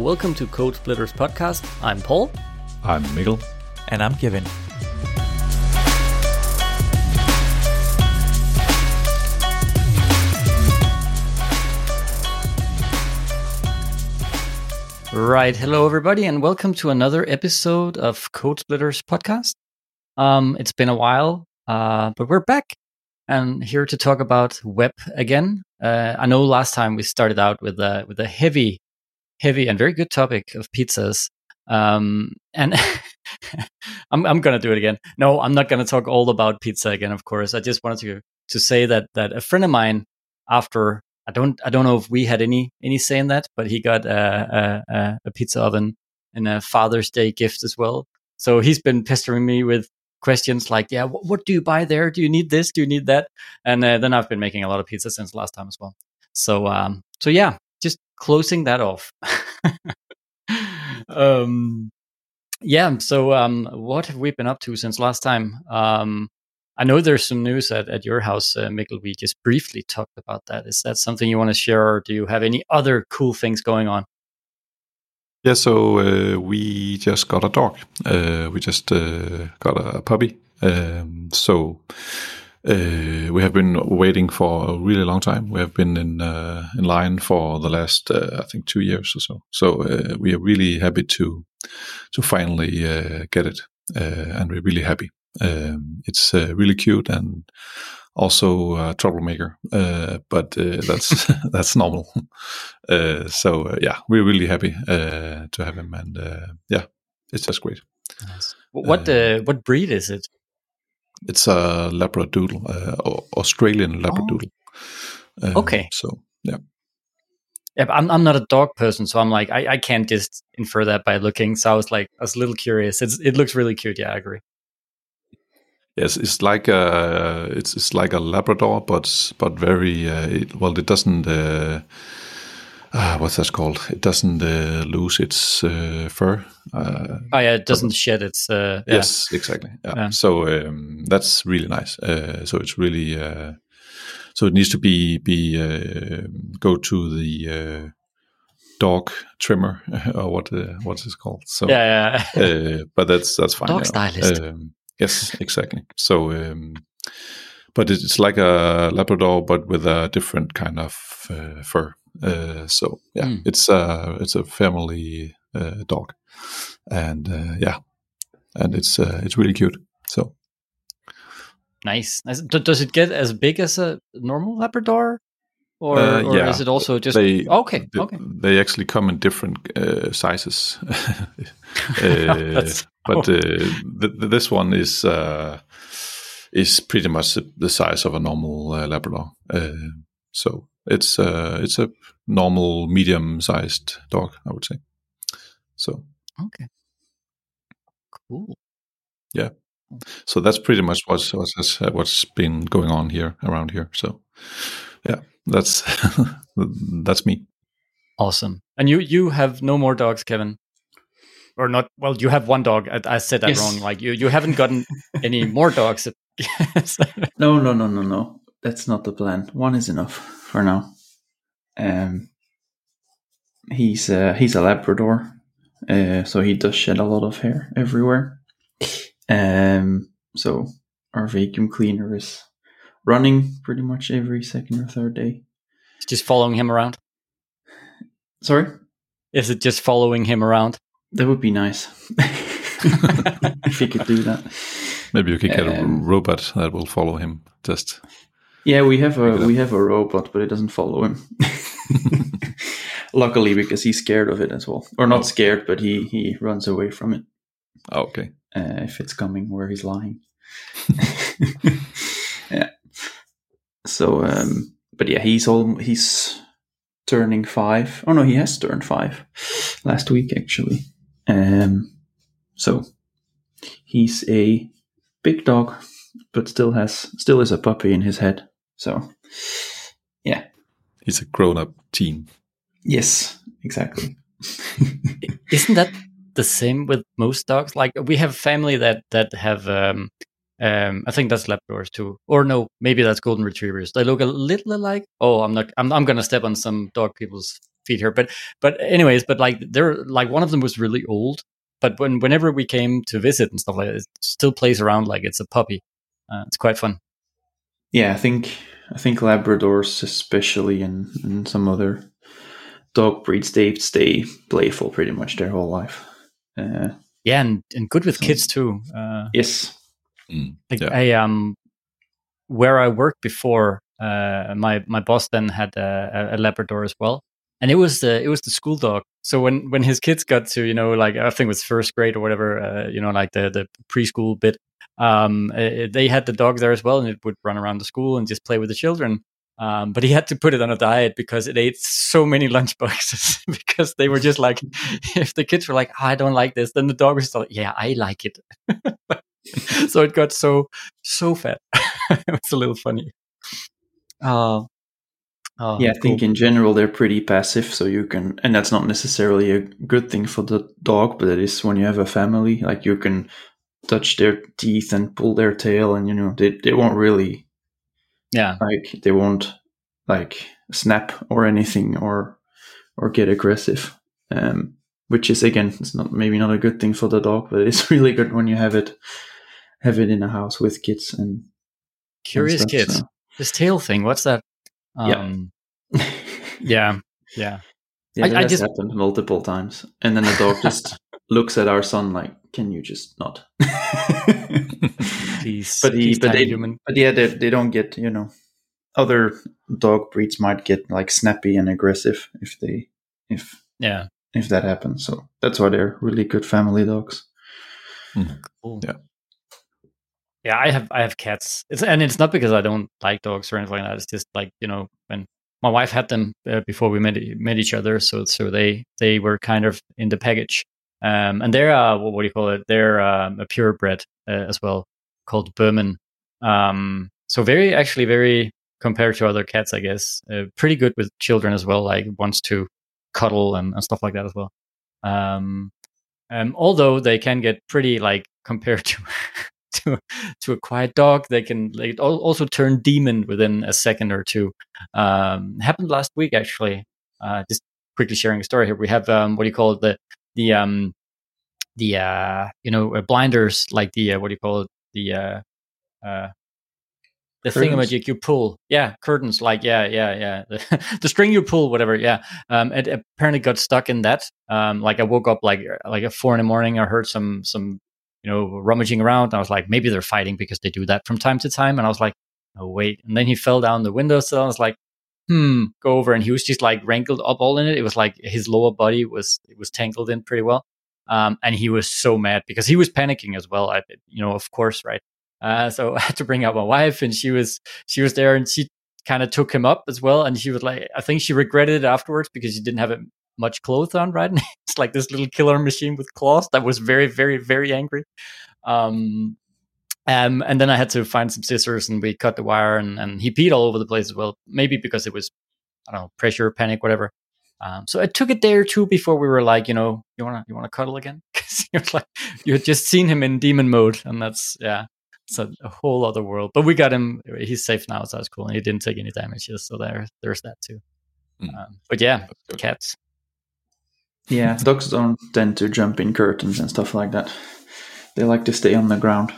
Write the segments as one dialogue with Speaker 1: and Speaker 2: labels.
Speaker 1: Welcome to Code Splitters podcast. I'm Paul.
Speaker 2: I'm Mikkel.
Speaker 3: And I'm Kevin.
Speaker 1: Right. Hello, everybody, and welcome to another episode of Code Splitters podcast. Um, it's been a while, uh, but we're back and here to talk about web again. Uh, I know last time we started out with a with a heavy, heavy and very good topic of pizzas. Um, and I'm I'm gonna do it again. No, I'm not gonna talk all about pizza again. Of course, I just wanted to to say that that a friend of mine after I don't I don't know if we had any any say in that, but he got a, a, a pizza oven and a Father's Day gift as well. So he's been pestering me with questions like, "Yeah, what, what do you buy there? Do you need this? Do you need that?" And uh, then I've been making a lot of pizza since last time as well. So um, so yeah, just closing that off. um, yeah. So um, what have we been up to since last time? Um, I know there's some news at, at your house, uh, Mikkel. We just briefly talked about that. Is that something you want to share, or do you have any other cool things going on?
Speaker 2: Yeah, so uh, we just got a dog. Uh, we just uh, got a puppy. Um, so uh, we have been waiting for a really long time. We have been in uh, in line for the last, uh, I think, two years or so. So we are really happy to to finally get it, and we're really happy. Um, it's uh, really cute and also a troublemaker, uh, but uh, that's that's normal. Uh, so uh, yeah, we're really happy uh, to have him, and yeah, it's just great.
Speaker 1: Nice. What what breed is it?
Speaker 2: It's a Labradoodle, Australian Labradoodle.
Speaker 1: Oh. okay.
Speaker 2: So yeah.
Speaker 1: Yeah, I'm I'm not a dog person, so I'm like I, I can't just infer that by looking. So I was like I was a little curious. It's it looks really cute. Yeah, I agree.
Speaker 2: Yes, it's like a it's it's like a Labrador, but but very uh, it, well. It doesn't. Uh, uh, what's that called? It doesn't uh, lose its uh, fur.
Speaker 1: Uh, oh yeah, it doesn't shed its. Yeah.
Speaker 2: Yes, exactly. Yeah. yeah. So um, that's really nice. so it's really. so it needs to be be go to the dog trimmer or what what's it called? So
Speaker 1: yeah,
Speaker 2: yeah. but that's that's fine.
Speaker 1: Dog stylist. Um,
Speaker 2: Yes, exactly. So, um, but it's like a Labrador, but with a different kind of uh, fur. Uh, so yeah, mm. it's a it's a family uh, dog, and uh, yeah, and it's uh, it's really cute. So
Speaker 1: nice. Does it get as big as a normal Labrador? or, uh, or yeah. is it also just they, okay?
Speaker 2: They,
Speaker 1: okay,
Speaker 2: they actually come in different uh, sizes, uh, but uh, th- this one is uh, is pretty much the size of a normal uh, Labrador. so it's a it's a normal medium-sized dog, I would say. So
Speaker 1: okay, cool.
Speaker 2: Yeah. So that's pretty much what's what's, uh, what's been going on here around here. So yeah that's that's me.
Speaker 1: Awesome. And you you have no more dogs, Kevin, or not? Well, you have one dog. I, I said that yes. wrong. Like you you haven't gotten any more dogs.
Speaker 3: no, no, no, no, no. That's not the plan. One is enough for now. Um, he's uh, he's a Labrador, uh, so he does shed a lot of hair everywhere. Um, so our vacuum cleaner is running pretty much every second or third day.
Speaker 1: It's just following him around.
Speaker 3: Sorry?
Speaker 1: Is it just following him around?
Speaker 3: That would be nice. if he could do that.
Speaker 2: Maybe you could get um, a robot that will follow him. Just
Speaker 3: yeah, we have a we have a robot, but it doesn't follow him. Luckily, because he's scared of it as well, or not oh. scared, but he he runs away from it.
Speaker 2: Oh, okay.
Speaker 3: Uh, if it's coming where he's lying. yeah. So, um, but yeah, he's all he's turning five. Oh no, he has turned five last week actually. Um, so he's a big dog, but still has still is a puppy in his head. So yeah,
Speaker 2: he's a grown-up teen.
Speaker 3: Yes, exactly.
Speaker 1: Isn't that the same with most dogs? Like we have family that that have um, um, I think that's Labradors too, or no, maybe that's Golden Retrievers. They look a little alike. Oh, I'm not. I'm, I'm gonna step on some dog people's feet here, But but anyways, but like they're like one of them was really old. But when whenever we came to visit and stuff like that, it still plays around like it's a puppy. Uh, it's quite fun.
Speaker 3: Yeah, I think I think Labradors, especially and, and some other dog breeds, they stay playful pretty much their whole life. Uh,
Speaker 1: yeah, and, and good with kids too. Uh,
Speaker 3: yes,
Speaker 2: Mm,
Speaker 1: like
Speaker 2: yeah.
Speaker 1: I um, where I worked before, uh, my my boss then had a, a Labrador as well, and it was the it was the school dog. So when when his kids got to you know like I think it was first grade or whatever, uh, you know like the the preschool bit, um, uh, they had the dog there as well, and it would run around the school and just play with the children. Um, but he had to put it on a diet because it ate so many lunchboxes because they were just like, if the kids were like, oh, I don't like this, then the dog was like, yeah, I like it. so it got so, so fat. it was a little funny. Uh, uh,
Speaker 3: yeah, I
Speaker 1: cool.
Speaker 3: think in general they're pretty passive, so you can, and that's not necessarily a good thing for the dog, but it is when you have a family, like you can touch their teeth and pull their tail, and you know they they won't really
Speaker 1: yeah,
Speaker 3: like they won't like snap or anything or or get aggressive um which is again it's not maybe not a good thing for the dog but it's really good when you have it have it in a house with kids and
Speaker 1: curious
Speaker 3: and stuff,
Speaker 1: kids.
Speaker 3: so.
Speaker 1: This tail thing, what's that?
Speaker 3: Yeah.
Speaker 1: Um, yeah, yeah.
Speaker 3: yeah
Speaker 1: I-
Speaker 3: that
Speaker 1: I
Speaker 3: has
Speaker 1: just-
Speaker 3: happened multiple times and then the dog just looks at our son like can you just not
Speaker 1: Please,
Speaker 3: but he
Speaker 1: please,
Speaker 3: but they,
Speaker 1: human.
Speaker 3: but yeah they, they don't get you know other dog breeds might get like snappy and aggressive if they if
Speaker 1: Yeah,
Speaker 3: if that happens so that's why they're really good family dogs
Speaker 1: cool.
Speaker 2: Yeah.
Speaker 1: Yeah, I have I have cats. It's and it's not because I don't like dogs or anything like that. It's just like you know when my wife had them uh, before we met met each other, so so they they were kind of in the package. Um, and they're uh, what, do you call it? They're um, a purebred uh, as well, called Birman. Um, so very actually very compared to other cats, I guess, uh, pretty good with children as well. Like wants to cuddle and, and stuff like that as well. Um, um, although they can get pretty like compared to to to a quiet dog, they can like also turn demon within a second or two. Um, happened last week actually. Uh, just quickly sharing a story here. We have um, what do you call it? the the um the uh you know uh, blinders like the uh, what do you call it? The uh uh the thing
Speaker 3: Curtains?
Speaker 1: you pull. Yeah curtains like yeah yeah yeah. The, the string you pull whatever yeah. Um it apparently got stuck in that. Um like i woke up like like at four in the morning i heard some some you know rummaging around. And i was like maybe they're fighting because they do that from time to time. And i was like oh wait. And then he fell down the window windowsill i was like hmm go over and he was just like wrinkled up all in it it was like his lower body was it was tangled in pretty well um and he was so mad because he was panicking as well i you know of course right uh, so I had to bring out my wife, and she was she was there, and she kind of took him up as well. And she was like, I think she regretted it afterwards because she didn't have it much clothes on, right? It's like this little killer machine with claws that was very, very, very angry. Um, um, and then I had to find some scissors, and we cut the wire, and, and he peed all over the place as well. Maybe because it was, I don't know, pressure, panic, whatever. Um, so it took a day or two before we were like, you know, you wanna you wanna cuddle again? Because you like you had just seen him in demon mode, and that's yeah it's a, a, whole other world. But we got him; he's safe now, so that's cool, and he didn't take any damages. So there, there's that too.
Speaker 2: Mm.
Speaker 1: Um, but yeah, cats.
Speaker 3: Yeah, dogs don't tend to jump in curtains and stuff like that. They like to stay on the ground.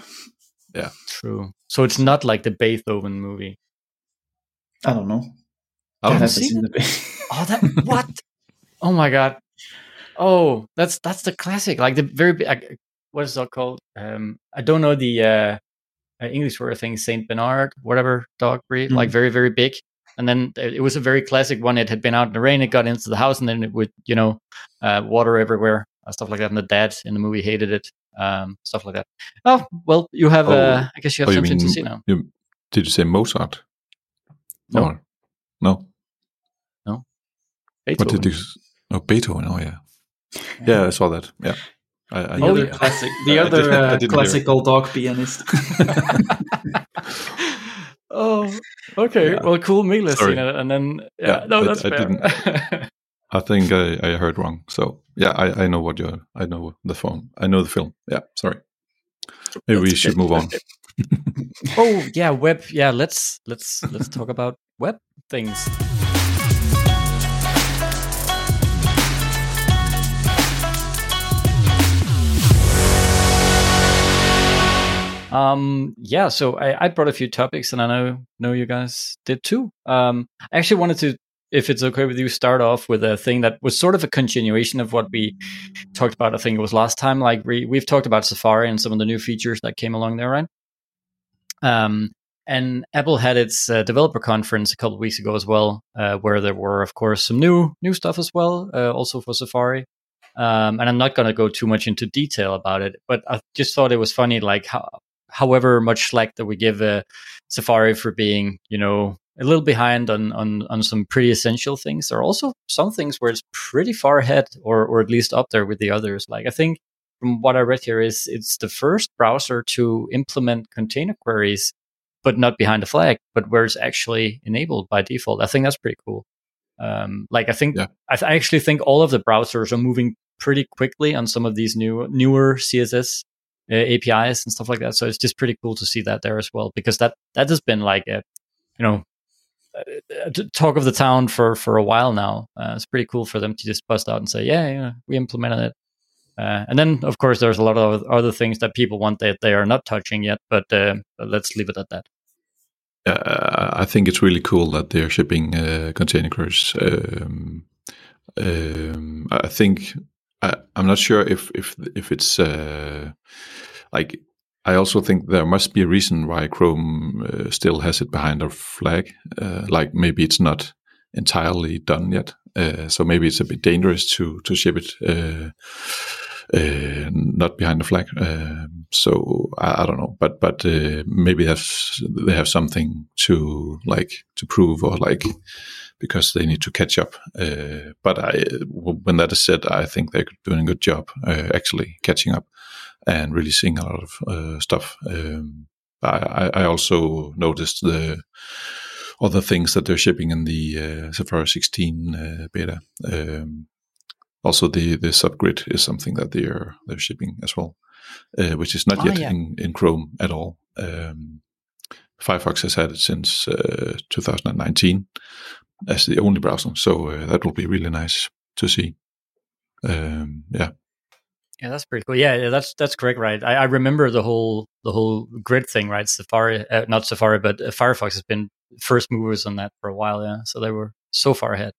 Speaker 2: Yeah,
Speaker 1: true. So it's not like the Beethoven movie.
Speaker 3: I don't know.
Speaker 2: I
Speaker 1: haven't
Speaker 3: seen,
Speaker 1: seen
Speaker 3: the.
Speaker 1: oh, that what? oh my god! Oh, that's that's the classic. Like the very uh, what is that called? Um, I don't know the uh, uh, English word. I think Saint Bernard, whatever dog breed, mm. like very very big. And then it was a very classic one. It had been out in the rain. It got into the house, and then it would, you know, uh, water everywhere, uh, stuff like that. And the dad in the movie hated it, um, stuff like that. Oh well, you have.
Speaker 2: Oh.
Speaker 1: I guess you have
Speaker 2: oh,
Speaker 1: something
Speaker 2: you mean,
Speaker 1: to see now.
Speaker 2: You, did you say Mozart?
Speaker 1: No.
Speaker 2: Or, no.
Speaker 1: No.
Speaker 2: Beethoven. What did you? Oh, Beethoven. Oh yeah. Yeah, I saw that. Yeah. I, I
Speaker 3: the other classic, the other uh, classical dog pianist.
Speaker 1: oh, okay. Yeah. Well, cool. Me Sorry. and then yeah, yeah no, that's
Speaker 2: I
Speaker 1: fair.
Speaker 2: I think I, I heard wrong. So yeah, I, I know what you're. I know the film. I know the film. Yeah, sorry. Maybe That's we should move on.
Speaker 1: oh yeah, web. Yeah, let's let's let's talk about web things. Um, yeah, so I, I, brought a few topics, and I know know you guys did too. Um, I actually wanted to if it's okay with you, start off with a thing that was sort of a continuation of what we talked about. I think it was last time. Like we we've talked about Safari and some of the new features that came along there, right? Um, and Apple had its uh, developer conference a couple weeks ago as well, uh, where there were, of course, some new new stuff as well, uh, also for Safari. Um, and I'm not going to go too much into detail about it, but I just thought it was funny, like how, however much slack that we give uh, Safari for being, you know, a little behind on, on on some pretty essential things. There are also some things where it's pretty far ahead, or or at least up there with the others. Like I think from what I read here is it's the first browser to implement container queries but not behind the flag, but where it's actually enabled by default. I think that's pretty cool. Um, like I think yeah. I, th- I, actually think all of the browsers are moving pretty quickly on some of these new newer CSS uh, APIs and stuff like that. So it's just pretty cool to see that there as well because that that has been like a you know talk of the town for for a while now. Uh, it's pretty cool for them to just bust out and say, yeah, yeah we implemented it. Uh, and then, of course, there's a lot of other things that people want that they are not touching yet, but, uh, let's leave it at that.
Speaker 2: Uh, I think it's really cool that they're shipping uh, container. Um, um, I think I, am not sure if if if it's uh, like. I also think there must be a reason why Chrome uh, still has it behind a flag. like maybe it's not entirely done yet. so maybe it's a bit dangerous to to ship it uh, not behind the flag. Uh, so I, I, don't know, but but uh, maybe they have something to like to prove or like because they need to catch up. Uh, but I, when that is said, I think they're doing a good job uh, actually catching up and really seeing a lot of uh, stuff. Um, I, I also noticed the other things that they're shipping in the Safari 16 beta. Um, also the the subgrid is something that they're they're shipping as well, uh, which is not oh, yet yeah. in, in Chrome at all. Um, Firefox has had it since uh, 2019 as the only browser, so uh, that will be really nice to see. Um, yeah.
Speaker 1: Yeah, that's pretty cool. Yeah, yeah, that's that's correct, right? I, I remember the whole the whole grid thing, right? Safari, uh, not Safari, but uh, Firefox has been first movers on that for a while. Yeah, so they were so far ahead.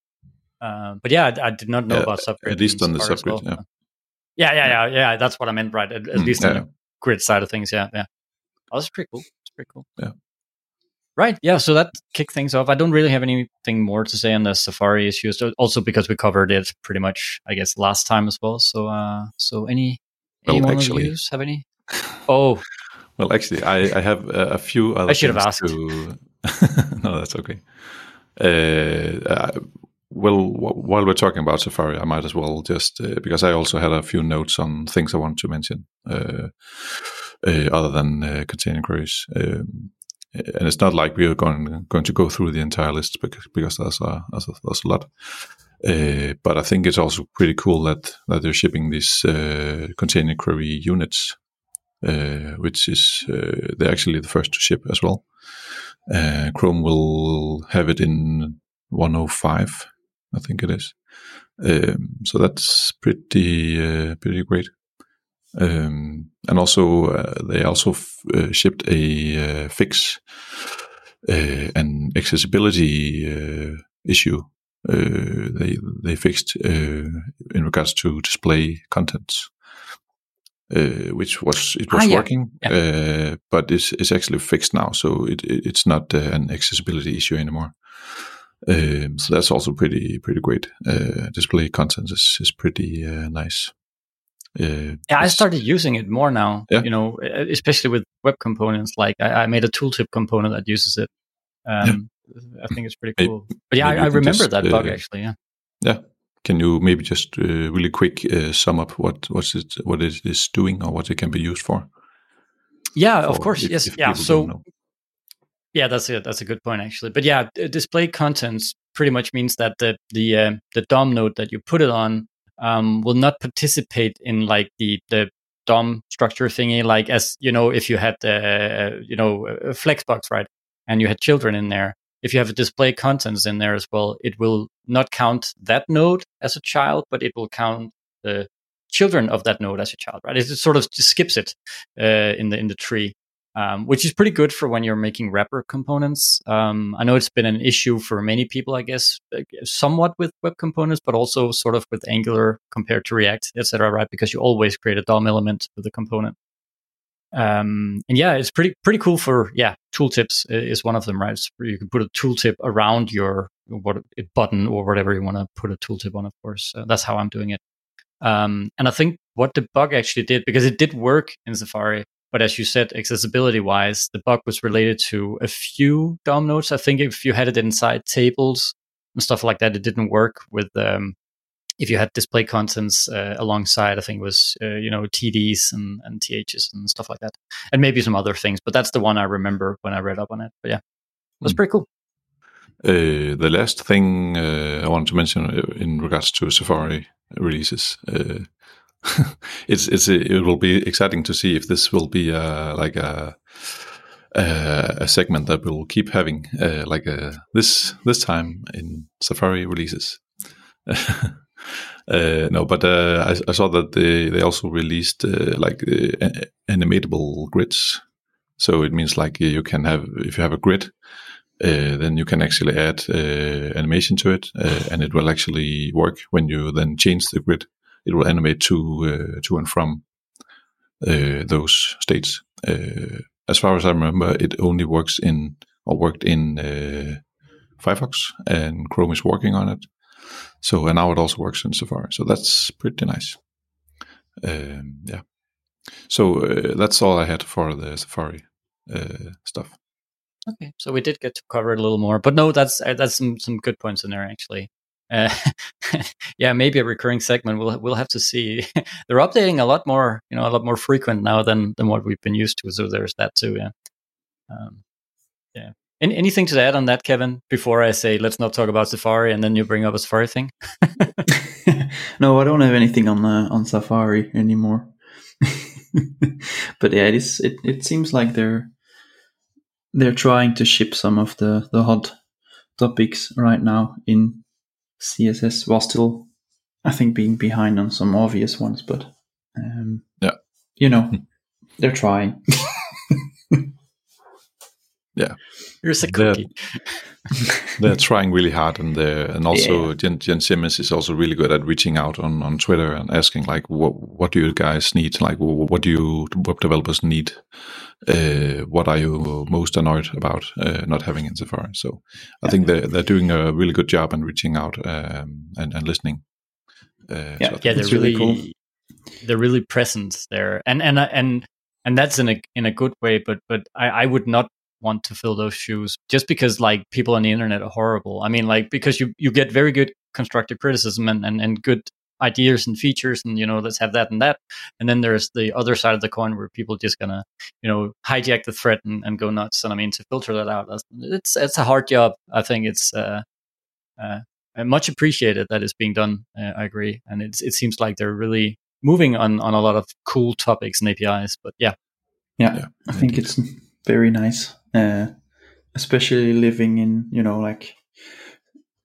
Speaker 1: Uh, but yeah, I, I, did not know
Speaker 2: yeah,
Speaker 1: about subgrid.
Speaker 2: At least on the subgrid,
Speaker 1: well. yeah. yeah. Yeah, yeah, yeah, That's what I meant, right? At, at mm, least on the grid side of things, yeah, yeah. Oh, that's pretty cool. That's pretty cool.
Speaker 2: Yeah.
Speaker 1: Right. Yeah. So that kicked things off. I don't really have anything more to say on the Safari issues. Also because we covered it pretty much, I guess, last time as well. So, uh, so any well, anyone actually, of have any? Oh.
Speaker 2: well, actually, I, I have a, few other. I
Speaker 1: should have asked.
Speaker 2: To... no, that's okay. Uh, well, while we're talking about Safari, I might as well just uh, because I also had a few notes on things I want to mention, uh, uh, other than uh, container queries. Um, and it's not like we are going going to go through the entire list because because there's a there's a, lot. Uh, but I think it's also pretty cool that that they're shipping these uh, container query units, which is they're actually the first to ship as well. Chrome will have it in 105 I think it is. Um, so that's pretty uh, pretty great. Um, and also, uh, they also f- uh, shipped a uh, fix, uh, an accessibility uh, issue. they they fixed in regards to display contents, which was it was ah, yeah. working, yeah. but it's, it's actually fixed now, so it, it it's not an accessibility issue anymore. Um, so that's also pretty pretty great. Uh, display content is is pretty uh, nice.
Speaker 1: Uh, yeah, I started using it more now. Yeah. You know, especially with web components. Like I, I made a tooltip component that uses it. Um, yeah. I think it's pretty cool. Maybe, but yeah, I, I, remember just, that bug uh, actually. Yeah.
Speaker 2: Yeah. Can you maybe just uh, really quick uh, sum up what what's it what it is doing or what it can be used for?
Speaker 1: Yeah, for of course. If, yes. If yeah. So yeah, that's a that's a good point actually. But yeah, display contents pretty much means that the the uh, the DOM node that you put it on um, will not participate in like the the DOM structure thingy. Like as you know, if you had uh, you know a Flexbox right, and you had children in there, if you have a display contents in there as well, it will not count that node as a child, but it will count the children of that node as a child. Right? It sort of skips it uh, in the in the tree. Um, which is pretty good for when you're making wrapper components. Um, I know it's been an issue for many people, I guess, somewhat with web components, but also sort of with Angular compared to React, etc. Right? Because you always create a DOM element with the component. Um, and yeah, it's pretty pretty cool for yeah. Tooltips is one of them, right? So you can put a tooltip around your what button or whatever you want to put a tooltip on. Of course, uh, that's how I'm doing it. Um, and I think what the bug actually did, because it did work in Safari, but as you said, accessibility wise, the bug was related to a few DOM nodes. I think if you had it inside tables and stuff like that, it didn't work with um, if you had display contents uh, alongside. I think it was uh, you know TDs and, and THs and stuff like that, and maybe some other things. But that's the one I remember when I read up on it. But yeah, it was mm. pretty cool.
Speaker 2: Uh, the last thing uh, I wanted to mention uh, in regards to Safari releases uh, it's it's it will be exciting to see if this will be uh, like a a segment that we'll keep having uh, like uh, this this time in Safari releases. Uh, no, but uh, I, I, saw that they, they also released uh, like animatable grids. So it means like you can have if you have a grid, then you can actually add animation to it, and it will actually work when you then change the grid it will animate to uh, to and from uh, those states. Uh, as far as I remember, it only works in or worked in Firefox, and Chrome is working on it. So and now it also works in Safari. So that's pretty nice. Um, yeah. So uh, that's all I had for the Safari uh, stuff.
Speaker 1: Okay, so we did get to cover it a little more, but no, that's that's some some good points in there actually uh, yeah, maybe a recurring segment. We'll we'll have to see. They're updating a lot more, you know, a lot more frequent now than than what we've been used to. So there's that too. Yeah, um, yeah. Any, anything to add on that, Kevin? Before I say let's not talk about Safari, and then you bring up a Safari thing.
Speaker 3: no, I don't have anything on uh, on Safari anymore. but yeah, it is. It, it seems like they're they're trying to ship some of the the hot topics right now in CSS while still, I think, being behind on some obvious ones. But um,
Speaker 2: yeah,
Speaker 3: you know, they're trying.
Speaker 2: yeah,
Speaker 1: here's a cookie.
Speaker 2: They're, they're trying really hard, and they and also yeah. Jen, Jen Simmons is also really good at reaching out on, on Twitter and asking like, what what do you guys need? Like, what do you web developers need? Uh, what are you most annoyed about uh, not having in Safari? So I think they're they're doing a really good job in reaching out um, and and listening.
Speaker 1: Uh, yeah, so yeah, they're really, cool. they're really present there, and and and and that's in a in a good way. But but I, I would not want to fill those shoes just because like people on the internet are horrible. I mean, like because you you get very good constructive criticism and and, and good ideas and features and you know let's have that and that. And then there's the other side of the coin where people just gonna you know hijack the threat and, and go nuts. And i mean to filter that out it's it's a hard job. I think it's uh, uh, much appreciated that it's being done uh, i agree. And it's, it seems like they're really moving on on a lot of cool topics and apis but yeah.
Speaker 3: Yeah, yeah i think it's very nice uh, especially living in you know like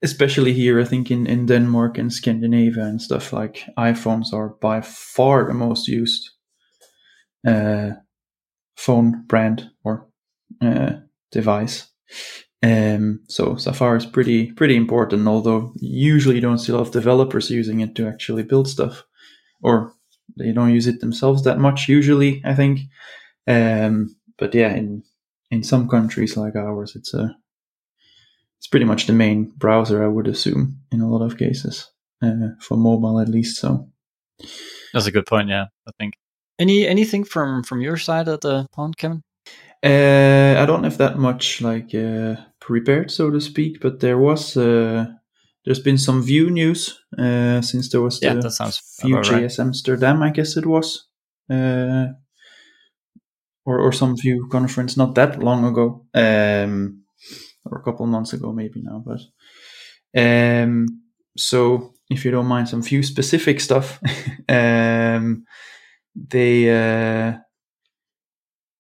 Speaker 3: especially here, I think in, in Denmark and Scandinavia and stuff, like iPhones are by far the most used uh, phone brand or uh, device. Um, so Safari is pretty pretty important, although usually you don't see a lot of developers using it to actually build stuff, or they don't use it themselves that much. Usually, I think. Um, but yeah, in in some countries like ours, it's a it's pretty much the main browser, I would assume, in a lot of cases uh, for mobile at least. So
Speaker 1: that's a good point. Yeah, I think. Any anything from from your side at the pond, Kevin?
Speaker 3: Uh, I don't have that much like uh, prepared, so to speak, but there was uh, there's been some Vue news uh, since there was
Speaker 1: yeah, the that sounds
Speaker 3: Vue.js right. Amsterdam, I guess it was, uh, or or some Vue conference not that long ago. Um, or a couple months ago, maybe now. But um, so if you don't mind some Vue specific stuff, um, they uh,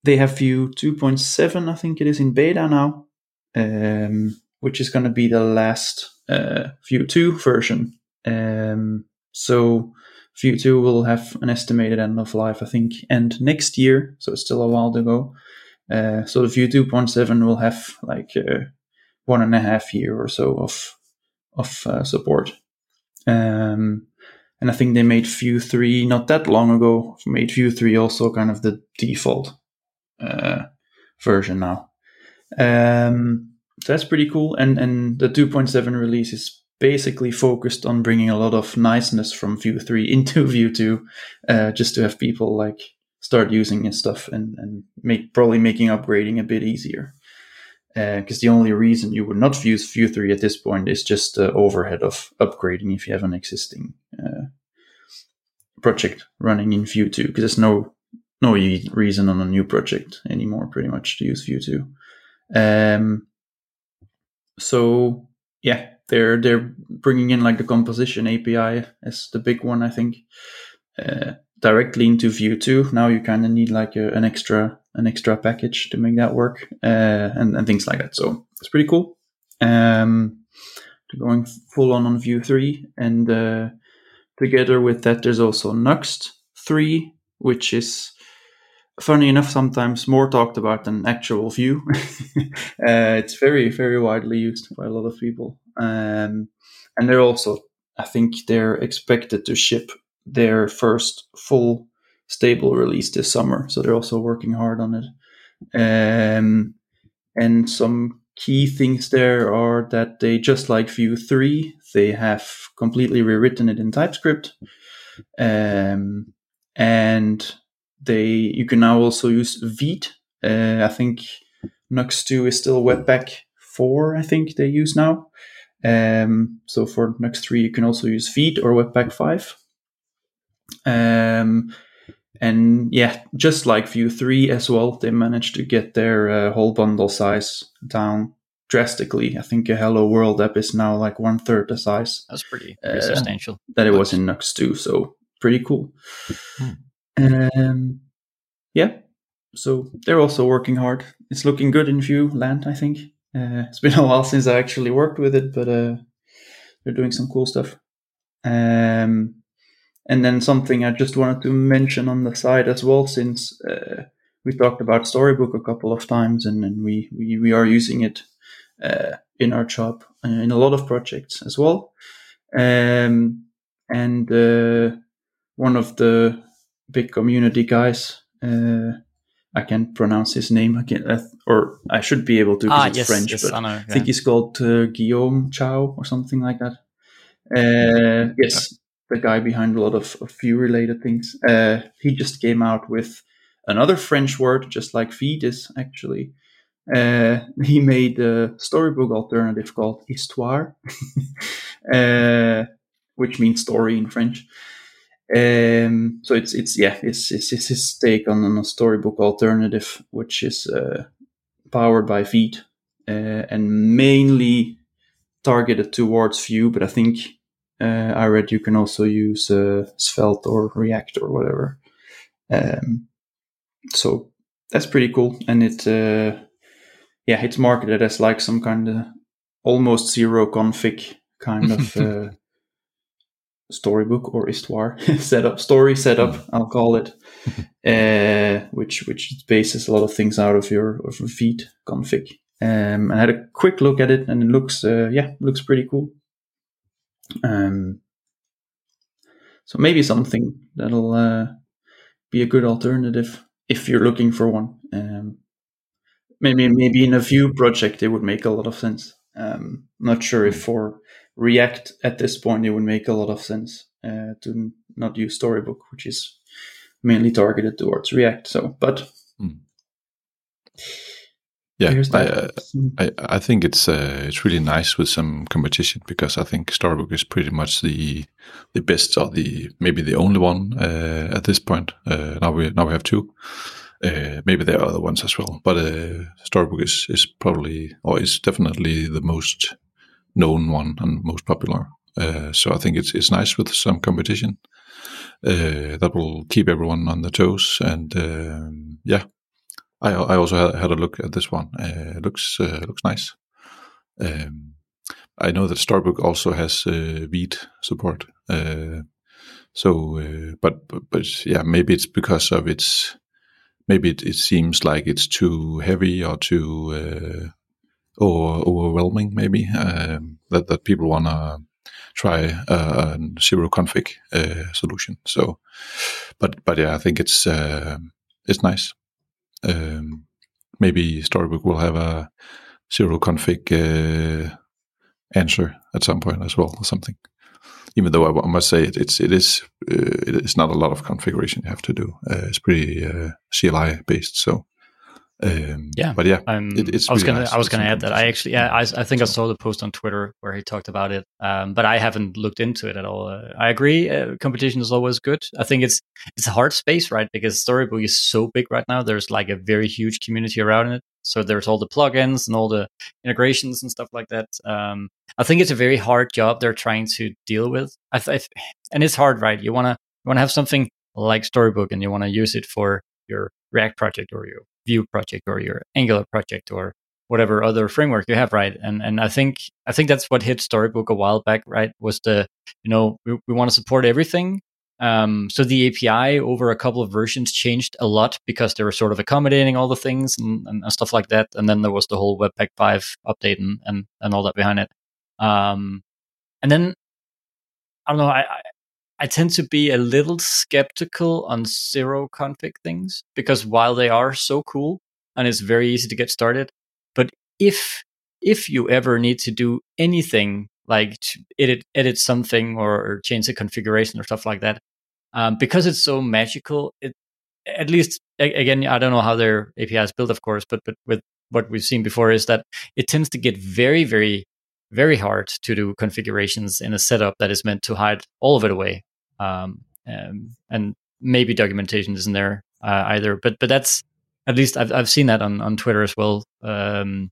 Speaker 3: they have Vue 2.7, I think it is in beta now, um, which is going to be the last uh, Vue 2 version. Um, so Vue 2 will have an estimated end of life, I think, end next year. So it's still a while to go. Uh, so the Vue 2.7 will have like uh, one and a half year or so of of uh, support. Um, and I think they made Vue 3 not that long ago. Made Vue 3 also kind of the default uh, version now. Um, so that's pretty cool. And and the 2.7 release is basically focused on bringing a lot of niceness from Vue 3 into Vue 2, uh, just to have people like start using his stuff and, and make probably making upgrading a bit easier. Because uh, the only reason you would not use Vue 3 at this point is just the overhead of upgrading if you have an existing uh, project running in Vue 2, because there's no no reason on a new project anymore, pretty much, to use Vue 2. Um, so yeah, they're they're bringing in like the composition API as the big one, I think. Uh, directly into Vue 2. Now you kind of need like a, an extra an extra package to make that work uh, and, and things like that. So it's pretty cool. Um, going full on on Vue 3 and uh, together with that there's also Nuxt 3 which is funny enough sometimes more talked about than actual Vue uh, it's very very widely used by a lot of people um, and they're also i think they're expected to ship their first full stable release this summer. So they're also working hard on it. Um, and some key things there are that they just like Vue 3, they have completely rewritten it in TypeScript. Um, and they you can now also use Vite. Uh, I think Nuxt 2 is still Webpack 4, I think they use now. Um, so for Nuxt 3, you can also use Vite or Webpack 5. Um, and yeah, just like Vue 3 as well, they managed to get their uh, whole bundle size down drastically. I think a Hello World app is now like one third the size.
Speaker 1: That's pretty, pretty uh, substantial.
Speaker 3: That it was in Nuxt 2, so pretty cool. Hmm. Um, yeah, so they're also working hard. It's looking good in Vue land, I think. Uh, it's been a while since I actually worked with it, but uh, they're doing some cool stuff. Um, and then something I just wanted to mention on the side as well, since uh, we talked about Storybook a couple of times, and, and we, we, we are using it uh, in our job uh, in a lot of projects as well. Um, and uh, one of the big community guys, uh, I can't pronounce his name again, uh, or I should be able to because
Speaker 1: ah,
Speaker 3: it's
Speaker 1: yes,
Speaker 3: French,
Speaker 1: yes,
Speaker 3: but
Speaker 1: I, know, yeah.
Speaker 3: I think he's called Guillaume Chau or something like that. Uh, yes, the guy behind a lot of, of Vue related things. Uh, he just came out with another French word, just like Vite is actually. Uh, he made a storybook alternative called Histoire, uh, which means story in French. Um, so it's it's yeah it's, it's, it's his take on, on, a storybook alternative, which is uh, powered by Vite uh, and mainly targeted towards Vue, but I think uh, I read you can also use uh, Svelte or React or whatever. Um, so that's pretty cool, and it uh, yeah it's marketed as like some kind of almost zero config kind of uh, storybook or histoire setup story setup hmm. I'll call it, uh, which which bases a lot of things out of your of your Vite config. Um, and I had a quick look at it, and it looks uh, yeah looks pretty cool. Um, so maybe something that'll uh, be a good alternative if you're looking for one. Um, maybe maybe in a Vue project it would make a lot of sense. Um, not sure if for React at this point it would make a lot of sense uh, to not use Storybook, which is mainly targeted towards React. So, but mm.
Speaker 2: Yeah, I, uh, I, I think it's uh, it's really nice with some competition because I think Storybook is pretty much the the best or the maybe the only one uh, at this point. Uh, now we now we have two. Uh, maybe there are other ones as well, but uh, Storybook is is probably or is definitely the most known one and most popular. so I think it's it's nice with some competition. that will keep everyone on their toes, and um, yeah, I I also had, had a look at this one. Uh, it looks uh, looks nice. Um, I know that Storybook also has uh, Vite support. Uh, so, uh, but, but, but yeah, maybe it's because of its maybe it, it, seems like it's too heavy or too uh, or overwhelming, maybe um, that that people want to try a, zero config uh, solution. So, but but yeah, I think it's uh, it's nice. Um, maybe Storybook will have a zero config uh, answer at some point as well, or something. Even though I, I must say it, it's it is uh, it is not a lot of configuration you have to do. Uh, it's pretty uh, CLI based, so
Speaker 1: um, yeah, but yeah, um, it, it's. I was really gonna, nice. I was gonna add that. I actually, yeah, I, I think I saw the post on Twitter where he talked about it, um, but I haven't looked into it at all. Uh, I agree, uh, competition is always good. I think it's it's a hard space, right? Because Storybook is so big right now. There's like a very huge community around it. So there's all the plugins and all the integrations and stuff like that. Um, I think it's a very hard job they're trying to deal with. I th- and it's hard, right? You wanna you wanna have something like Storybook, and you want to use it for your React project or your Vue project or your Angular project or whatever other framework you have, right? And and I think I think that's what hit Storybook a while back, right? Was the you know we, we want to support everything. Um, so the API over a couple of versions changed a lot because they were sort of accommodating all the things and, and, and stuff like that. And then there was the whole Webpack five update and, and and all that behind it. Um, and then I don't know. I, I tend to be a little skeptical on zero config things because while they are so cool and it's very easy to get started, but if if you ever need to do anything like edit edit something or, or change the configuration or stuff like that, um, because it's so magical, it at least again I don't know how their API is built, of course, but but with what we've seen before is that it tends to get very very very hard to do configurations in a setup that is meant to hide all of it away um, um, and maybe documentation isn't there uh, either. But but that's at least I've I've seen that on on Twitter as well, um,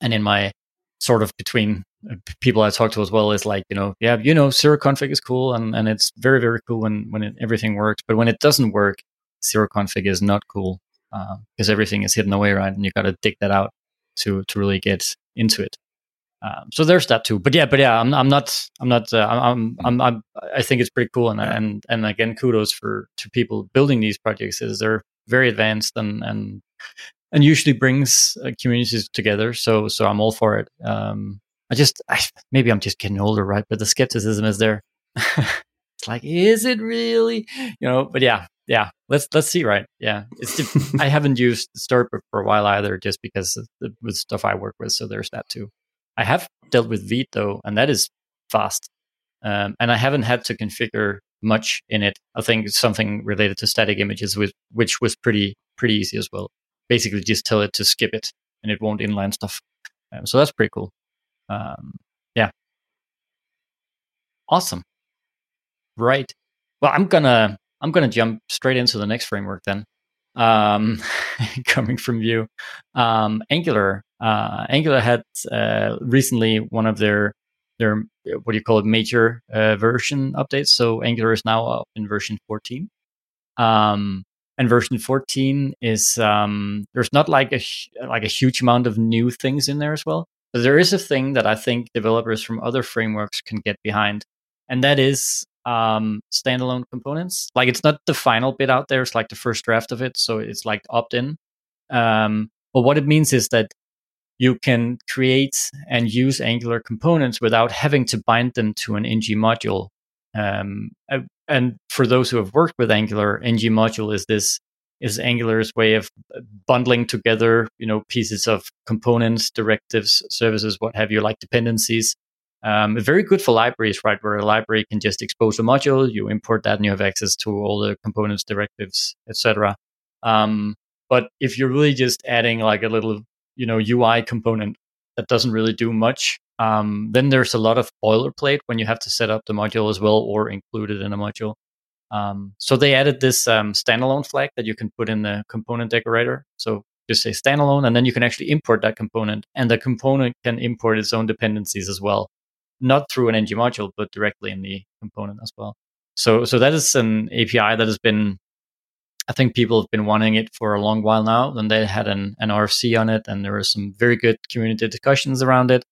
Speaker 1: and in my sort of between uh, people I talk to as well is like you know yeah you know zero config is cool and and it's very very cool when when it, everything works, but when it doesn't work, zero config is not cool because uh, everything is hidden away right, and you got to dig that out to to really get into it. Um, so there's that too. But yeah, but yeah, I'm I'm not I'm not uh, I'm, I'm I'm I think it's pretty cool and and and again kudos for to people building these projects is they're very advanced and and and usually brings uh, communities together. So so I'm all for it. Um, I just I, maybe I'm just getting older, right? But the skepticism is there. it's like, is it really? You know. But yeah, yeah. Let's let's see, right? Yeah. It's I haven't used Storybook for a while either, just because of the, with stuff I work with. So there's that too. I have dealt with Vite though, and that is fast. Um, and I haven't had to configure much in it. I think something related to static images, with, which was pretty pretty easy as well. Basically, just tell it to skip it, and it won't inline stuff. Um, so that's pretty cool. Um, yeah, awesome. Right. Well, I'm gonna I'm gonna jump straight into the next framework then. Um, coming from you, um, Angular uh, Angular had uh, recently one of their their what do you call it major uh, version updates. So Angular is now up in version 14. Um, and version 14 is um, there's not like a like a huge amount of new things in there as well. But there is a thing that I think developers from other frameworks can get behind, and that is um, standalone components. Like it's not the final bit out there; it's like the first draft of it, so it's like opt in. Um, but what it means is that you can create and use Angular components without having to bind them to an ng module. Um, uh, and for those who have worked with Angular, ng module is this is Angular's way of bundling together, you know, pieces of components, directives, services, what have you, like dependencies. Um, very good for libraries, right? Where a library can just expose a module, you import that, and you have access to all the components, directives, etc. Um, but if you're really just adding like a little you know UI component that doesn't really do much. Um, then there's a lot of boilerplate when you have to set up the module as well or include it in a module. Um, so they added this um, standalone flag that you can put in the component decorator. So just say standalone, and then you can actually import that component, and the component can import its own dependencies as well, not through an ng module, but directly in the component as well. So so that is an API that has been I think people have been wanting it for a long while now. And they had an, an RFC on it, and there were some very good community discussions around it.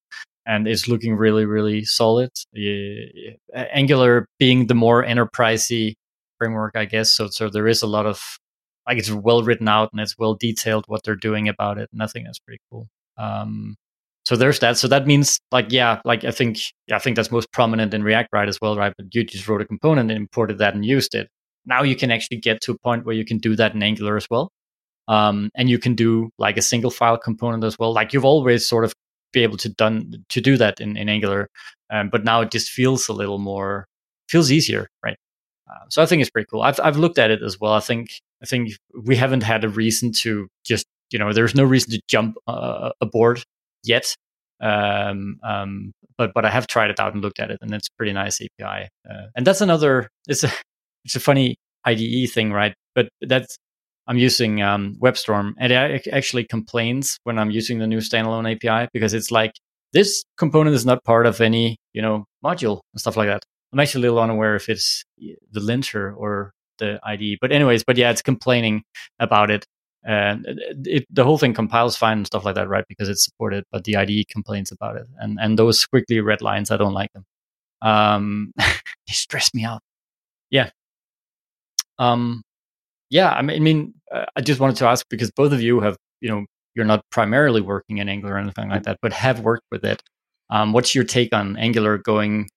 Speaker 1: And it's looking really, really solid. Uh, Angular being the more enterprisey framework, I guess. So, so there is a lot of like it's well written out and it's well detailed what they're doing about it, and I think that's pretty cool. Um, so there's that. So that means like yeah, like I think yeah, I think that's most prominent in React, right, as well, right? But you just wrote a component and imported that and used it. Now you can actually get to a point where you can do that in Angular as well. Um, and you can do like a single file component as well. Like you've always sort of be able to done to do that in, in Angular, um, but now it just feels a little more feels easier, right? Uh, so I think it's pretty cool. I've I've looked at it as well. I think I think we haven't had a reason to just you know there's no reason to jump uh, aboard yet. Um, um, but but I have tried it out and looked at it, and it's pretty nice API. Uh, and that's another. It's a it's a funny IDE thing, right? But that's I'm using um, WebStorm, and it actually complains when I'm using the new standalone API because it's like this component is not part of any you know module and stuff like that. I'm actually a little unaware if it's the linter or the IDE, but anyways, but yeah, it's complaining about it. And it, it, the whole thing compiles fine and stuff like that, right? Because it's supported, but the IDE complains about it, and and those squiggly red lines, I don't like them. Um, they stress me out. Yeah. Um, yeah, I mean, I, mean uh, I just wanted to ask because both of you have, you know, you're not primarily working in Angular or anything like that, but have worked with it. Um, what's your take on Angular going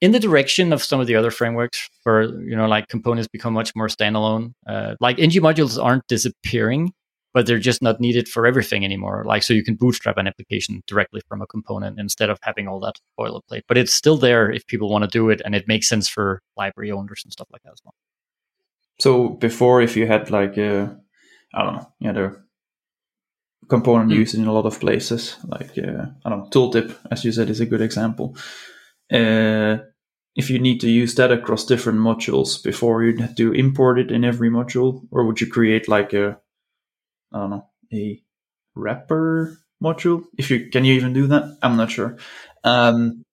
Speaker 1: in the direction of some of the other frameworks where you know like components become much more standalone? Uh, like ng modules aren't disappearing but they're just not needed for everything anymore. Like so you can bootstrap an application directly from a component instead of having all that boilerplate but it's still there if people want to do it and it makes sense for library owners and stuff like that as well
Speaker 3: so before if you had like a i don't know you had a component mm. used in a lot of places like uh, i don't know tooltip as you said is a good example uh, if you need to use that across different modules before you have to import it in every module, or would you create like a, I don't know, a wrapper module? If you can you even do that? I'm not sure. Um,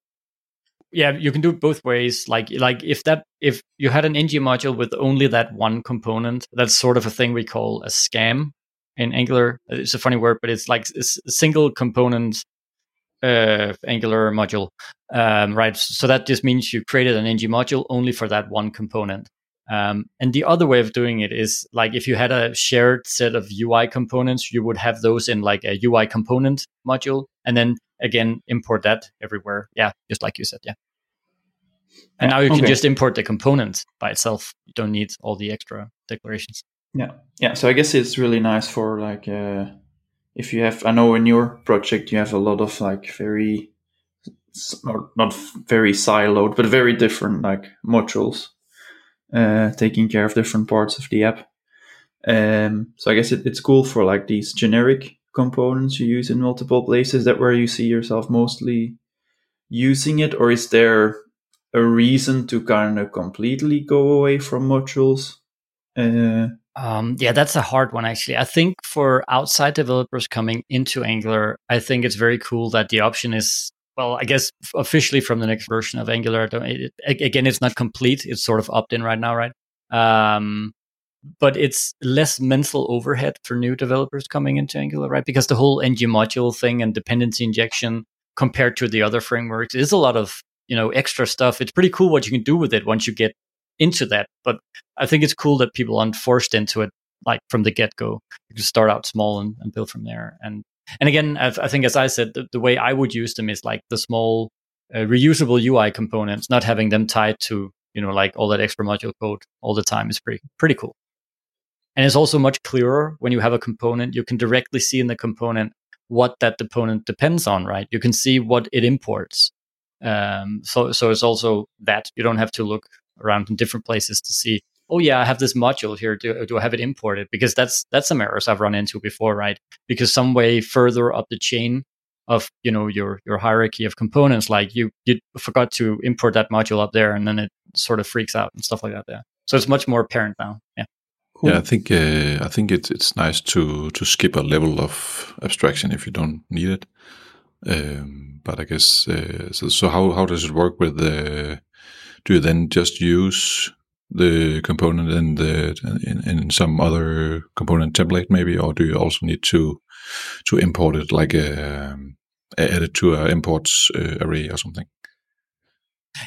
Speaker 1: yeah, you can do it both ways. Like like if that if you had an ng module with only that one component, that's sort of a thing we call a scam in Angular. It's a funny word, but it's like a single component uh, Angular module, um, right? So that just means you created an ng module only for that one component. Um, and the other way of doing it is like if you had a shared set of UI components, you would have those in like a UI component module, and then again import that everywhere. Yeah, just like you said. Yeah. And now you can okay. just import the component by itself. You don't need all the extra declarations.
Speaker 3: Yeah, yeah. So I guess it's really nice for like. Uh if you have, I know in your project you have a lot of like very, not, not very siloed, but very different like modules, uh, taking care of different parts of the app. Um, so I guess it, it's cool for like these generic components you use in multiple places. That where you see yourself mostly using it, or is there a reason to kind of completely go away from modules? Uh,
Speaker 1: um, yeah, that's a hard one actually. I think for outside developers coming into Angular, I think it's very cool that the option is well, I guess officially from the next version of Angular. It, again, it's not complete; it's sort of opt in right now, right? Um, but it's less mental overhead for new developers coming into Angular, right? Because the whole ng module thing and dependency injection compared to the other frameworks is a lot of you know extra stuff. It's pretty cool what you can do with it once you get into that. But I think it's cool that people aren't forced into it like from the get go. You can start out small and, and build from there. And and again, I, I think as I said, the, the, way I would use them is like the small uh, reusable UI components, not having them tied to you know like all that extra module code all the time is pretty pretty cool. And it's also much clearer when you have a component. You can directly see in the component what that component depends on, right? You can see what it imports. Um, so so it's also that you don't have to look around in different places to see oh yeah i have this module here. Do, do i have it imported? Because that's that's some errors i've run into before right? Because some way further up the chain of you know your your hierarchy of components like you you forgot to import that module up there and then it sort of freaks out and stuff like that yeah. So it's much more apparent now yeah.
Speaker 2: Cool. yeah i think uh, i think it's it's nice to to skip a level of abstraction if you don't need it um, but i guess uh, so, so how how does it work with the do you then just use the component in the in, in some other component template maybe, or do you also need to to import it like a, um, add it to an imports uh, array or something?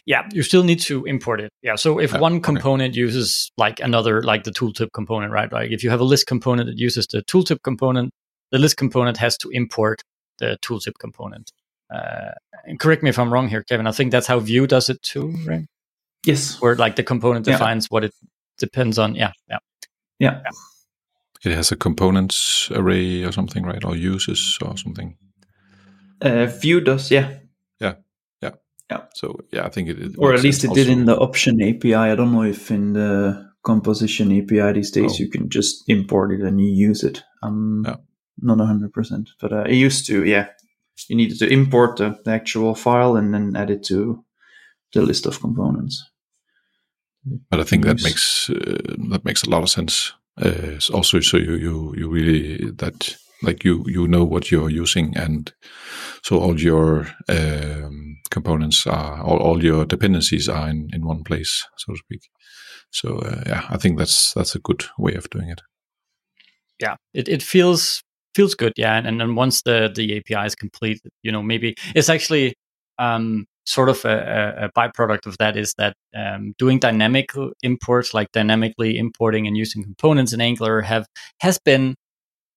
Speaker 1: Yeah, you still need to import it. Yeah. So if
Speaker 2: Yeah,
Speaker 1: one
Speaker 2: okay.
Speaker 1: component uses like another, like the tooltip component, right? Like if you have a list component that uses the tooltip component, the list component has to import the tooltip component. Uh, and correct me if I'm wrong here, Kevin. I think that's how Vue does it too, right?
Speaker 3: Yes.
Speaker 1: Where like the component
Speaker 3: Yeah.
Speaker 1: defines what it depends on. Yeah. Yeah.
Speaker 3: Yeah.
Speaker 2: It has a components array or something, right? Or uses or something.
Speaker 3: Uh, Vue does, yeah. Yeah, yeah, yeah.
Speaker 2: So yeah, I think it, it
Speaker 3: Or at least it
Speaker 2: sense
Speaker 3: did in the option API. I don't know if in the composition API these days
Speaker 2: Oh.
Speaker 3: you can just import it and you use it. I'm
Speaker 2: Yeah.
Speaker 3: Not 100%. But uh, it used to, yeah. You needed to import the, the actual file and then add it to the list of components.
Speaker 2: But I think that makes uh, that makes a lot of sense. Uh, also, so you you you really that like you you know what you're using, and so all your um, components are all, all your dependencies are in, in one place, so to speak. So uh, yeah, I think that's that's a good way of doing it.
Speaker 1: yeah it, it feels feels good yeah and, and then once the the api is complete you know maybe it's actually um sort of a, a, a byproduct of that is that um, doing dynamic imports like dynamically importing and using components in angular have has been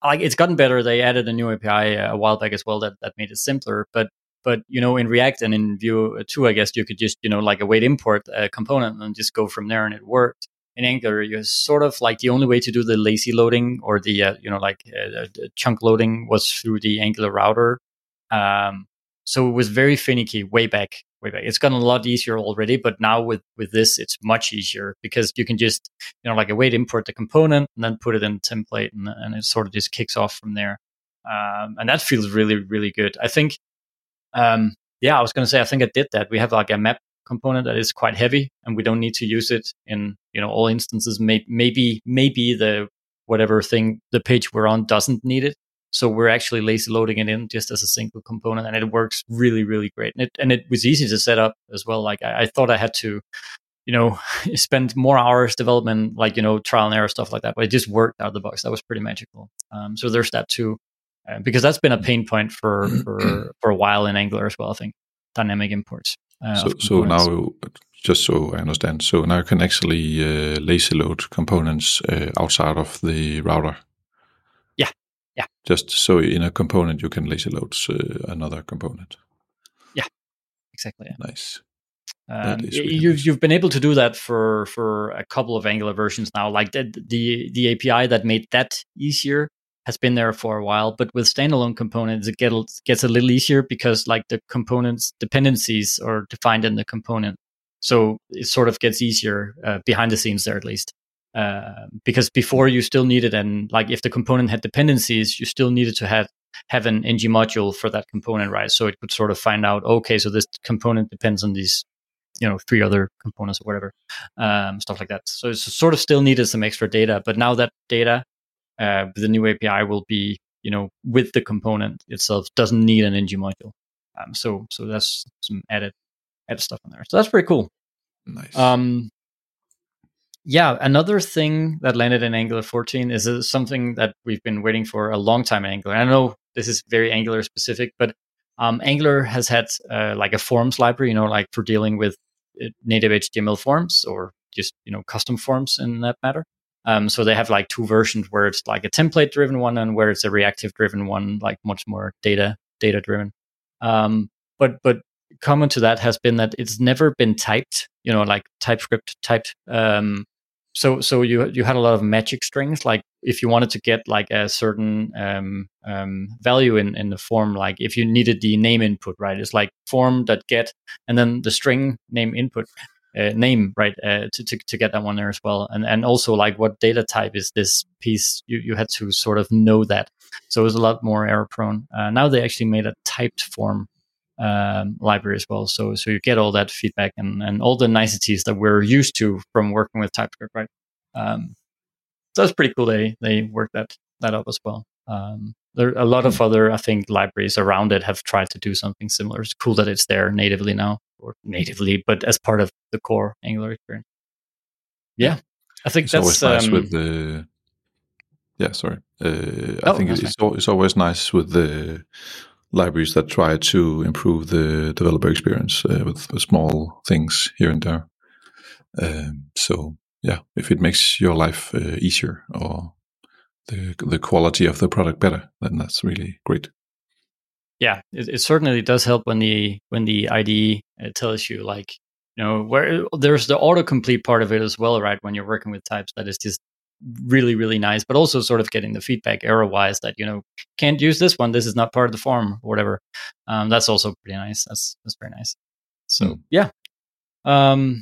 Speaker 1: like it's gotten better. They added a new api a while back as well that that made it simpler but but you know in react and in vue 2 i guess you could just you know like await import a component and just go from there and it worked in Angular, you sort of like the only way to do the lazy loading or the uh, you know like uh, the chunk loading was through the Angular router. Um, so it was very finicky way back, way back. It's gotten a lot easier already, but now with with this, it's much easier because you can just you know like await import the component and then put it in template and, and it sort of just kicks off from there. Um, and that feels really really good. I think. Um, yeah, I was going to say I think I did that. We have like a map component that is quite heavy and we don't need to use it in you know all instances. May- maybe maybe the whatever thing the page we're on doesn't need it. So we're actually lazy loading it in just as a single component and it works really really great. And it, and it was easy to set up as well. Like I, I thought i had to you know spend more hours development like you know trial and error stuff like that but it just worked out of the box. That was pretty magical. Um, so there's that too uh, because that's been a pain point for for for a while in angular as well i think dynamic imports uh,
Speaker 2: so so now, just so I understand, so now you can actually uh, lazy load components uh, outside of the router.
Speaker 1: Yeah, yeah.
Speaker 2: Just so in a component you can lazy load uh, another component.
Speaker 1: Yeah, exactly yeah.
Speaker 2: Nice.
Speaker 1: Um,
Speaker 2: really
Speaker 1: you've
Speaker 2: nice.
Speaker 1: you've been able to do that for for a couple of Angular versions now. Like the the the API that made that easier has been there for a while, but with standalone components, it get, gets a little easier because like the components dependencies are defined in the component, so it sort of gets easier uh, behind the scenes there at least. Uh, because before you still needed and like if the component had dependencies, you still needed to have have an ng module for that component, right? So it could sort of find out, okay, so this component depends on these you know three other components or whatever um, stuff like that so it's sort of still needed some extra data but now that data uh, the new api will be you know with the component itself doesn't need an ng module um, so so that's some added added stuff in there so that's pretty cool
Speaker 2: Nice.
Speaker 1: um, yeah, another thing that landed in Angular 14 is uh, something that we've been waiting for a long time in Angular. I know this is very Angular specific, but um, Angular has had uh, like a forms library, you know, like for dealing with uh, native HTML forms or just you know custom forms in that matter. Um, so they have like two versions where it's like a template driven one and where it's a reactive driven one, like much more data data driven. Um, but but common to that has been that it's never been typed, you know, like TypeScript typed. Um, so so you you had a lot of magic strings. Like if you wanted to get like a certain um, um, value in in the form, like if you needed the name input, right? It's like form that get and then the string name input. Uh, name right uh, to, to to get that one there as well and and also like what data type is this piece you you had to sort of know that so it was a lot more error prone uh, now they actually made a typed form um, library as well. So so you get all that feedback and, and all the niceties that we're used to from working with TypeScript, right? Um, so that's pretty cool. They they work that that up as well. Um, there a lot of other I think libraries around it have tried to do something similar. It's cool that it's there natively now or natively, but as part of the core Angular experience. Yeah, I think
Speaker 2: it's
Speaker 1: that's
Speaker 2: always nice
Speaker 1: um,
Speaker 2: with the. Yeah, sorry. Uh, I
Speaker 1: Oh,
Speaker 2: think it's it's always nice with the libraries that try to improve the developer experience uh, with, with, small things here and there. Um, so yeah, if it makes your life uh, easier or the the quality of the product better, then that's really great.
Speaker 1: Yeah, it, it certainly does help when the when the IDE uh, tells you like you know where there's the autocomplete part of it as well, right? When you're working with types, that is just really really nice but also sort of getting the feedback error wise that you know can't use this one this is not part of the form or whatever um, that's also pretty nice that's that's very nice so mm. yeah um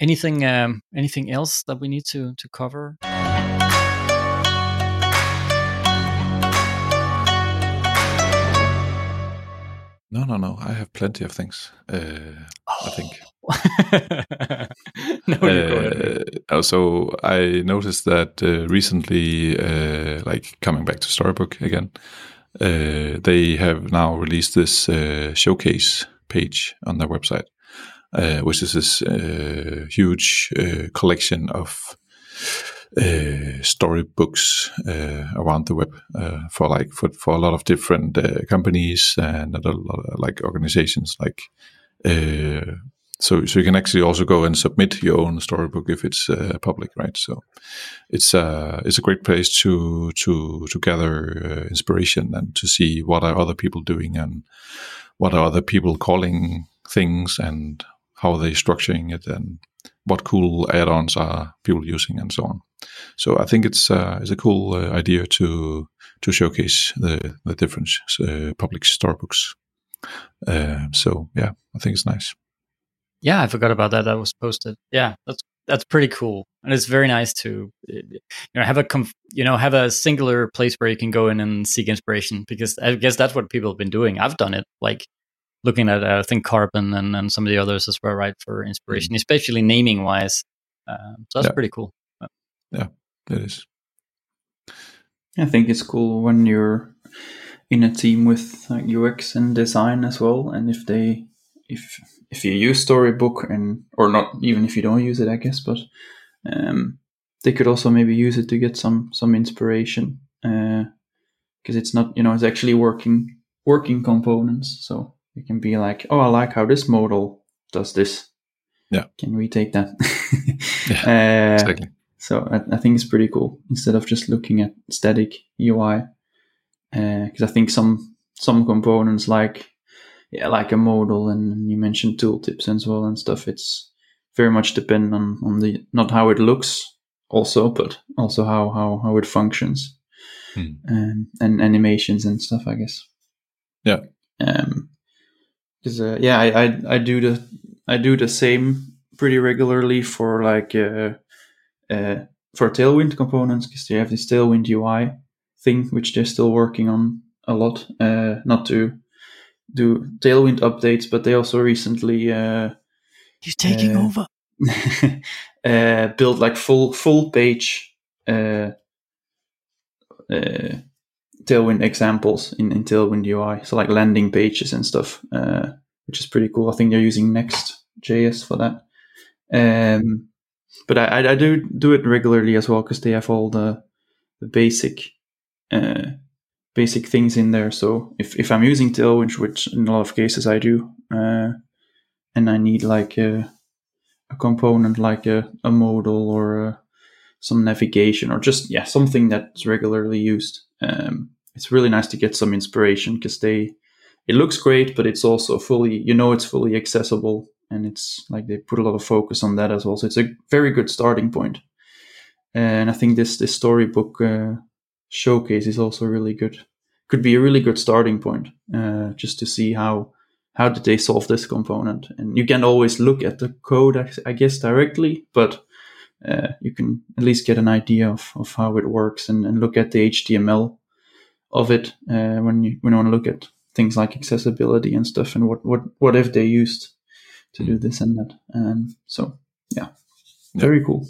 Speaker 1: anything um anything else that we need to to cover
Speaker 2: No, no, no. I have plenty of things. Uh, oh. I think.
Speaker 1: no, uh,
Speaker 2: so I noticed that uh, recently, uh, like coming back to Storybook again, uh, they have now released this uh, showcase page on their website, which is this huge collection of uh, storybooks uh, around the web uh, for like for, for a lot of different uh, companies and a lot of, like organizations like uh, so so you can actually also go and submit your own storybook if it's uh, public right? So it's uh it's a great place to to to gather inspiration and to see what are other people doing and what are other people calling things and how are they structuring it and what cool add-ons are people using and so on. So I think it's uh, it's a cool uh, idea to to showcase the the different uh, public storybooks. Uh, so yeah, I think it's nice.
Speaker 1: Yeah, I forgot about that. That was posted. Yeah, that's that's pretty cool, and it's very nice to you know have a you know have a singular place where you can go in and seek inspiration because I guess that's what people have been doing. I've done it like looking at uh, I think Carbon and, and some of the others as well, right, for inspiration, mm-hmm. especially naming wise. Um, so that's
Speaker 2: yeah.
Speaker 1: pretty cool.
Speaker 2: Yeah, it is.
Speaker 3: I think it's cool when you're in a team with like, UX and design as well, and if they if if you use Storybook and or not even if you don't use it, I guess, but um, they could also maybe use it to get some some inspiration because uh, it's not you know it's actually working working components, so you can be like, oh, I like how this modal does this.
Speaker 2: Yeah.
Speaker 3: Can we take that?
Speaker 2: yeah, uh, exactly.
Speaker 3: So I, I, think it's pretty cool instead of just looking at static UI. Because uh, I think some some components like yeah, like a modal and you mentioned tooltips as well and stuff. It's very much depend on, on the not how it looks also, but also how how, how it functions. Hmm. Um, and animations and stuff, I guess.
Speaker 2: Yeah.
Speaker 3: Um, because uh, yeah, I, I I do the I do the same pretty regularly for like uh, uh, for Tailwind components because they have this Tailwind UI thing which they're still working on a lot. Uh, not to do Tailwind updates, but they also recently uh,
Speaker 1: he's taking uh, over.
Speaker 3: uh, build like full full page uh, uh, Tailwind examples in, in Tailwind UI. So like landing pages and stuff, uh, which is pretty cool. I think they're using Next.js for that. Um, but I, I do do it regularly as well because they have all the, the basic uh, basic things in there. So if, if I'm using Tailwind, which in a lot of cases I do, uh, and I need like a, a component like a, a modal or a, some navigation or just yeah something that's regularly used, um, it's really nice to get some inspiration because they it looks great, but it's also fully you know it's fully accessible and it's like they put a lot of focus on that as well. So it's a very good starting point. And I think this this storybook uh, showcase is also really good. Could be a really good starting point uh, just to see how how did they solve this component. And you can always look at the code, I guess, directly, but uh, you can at least get an idea of, of how it works and, and look at the HTML of it uh, when you when you want to look at things like accessibility and stuff and what what what if they used to do this and that. Um, so yeah, very cool.